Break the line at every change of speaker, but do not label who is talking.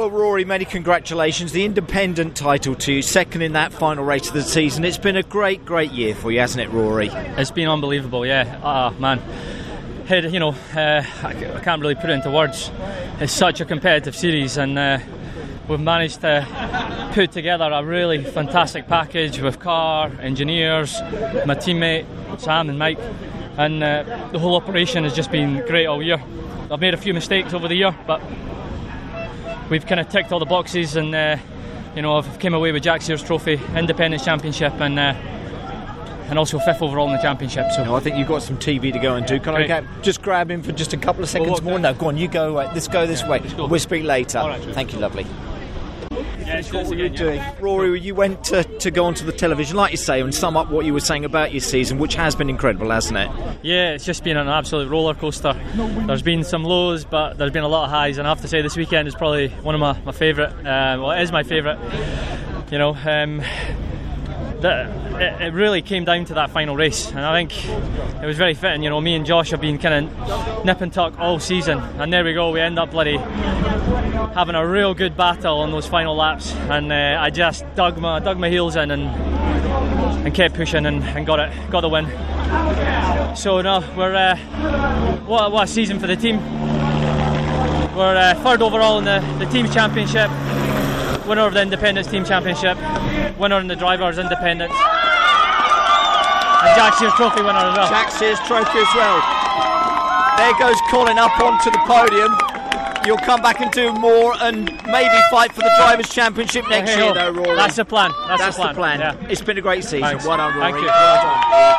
Well, Rory, many congratulations. The independent title to you, second in that final race of the season. It's been a great, great year for you, hasn't it, Rory?
It's been unbelievable, yeah. Ah, man. Had, you know, uh, I can't really put it into words. It's such a competitive series, and uh, we've managed to put together a really fantastic package with car, engineers, my teammate Sam and Mike, and uh, the whole operation has just been great all year. I've made a few mistakes over the year, but we've kind of ticked all the boxes, and uh, you know I've came away with Jack Sears Trophy, Independents Championship, and uh, and also fifth overall in the championship. So
no, I think you've got some TV to go and do. Can Great. I just grab him for just a couple of seconds well, more? No, go on. You go. Uh, let's go this yeah, way. We'll speak later. Right, Thank you, lovely.
Yeah,
what were you doing? Rory, you went to, to go onto the television, like you say, and sum up what you were saying about your season, which has been incredible, hasn't it?
Yeah, it's just been an absolute roller coaster. There's been some lows, but there's been a lot of highs, and I have to say this weekend is probably one of my, my favourite, uh, well, it is my favourite. You know, um, that it, really came down to that final race, and I think it was very fitting. You know, me and Josh have been kind of nip and tuck all season, and there we go. We end up bloody having a real good battle on those final laps, and uh, I just dug my dug my heels in and and kept pushing and, and got it, got the win. So no, we're uh, what, what a season for the team. We're uh, third overall in the, the team championship winner of the Independents Team Championship, winner in the Drivers' Independents, and Jack Sears Trophy winner as well.
Jack Sears Trophy as well. There goes Colin up onto the podium. You'll come back and do more and maybe fight for the Drivers' Championship next year, though, Rory.
That's the plan. That's,
That's
the plan.
The plan. Yeah. It's been a great season.
Thanks.
Well done, Rory.
Thank you.
Well done.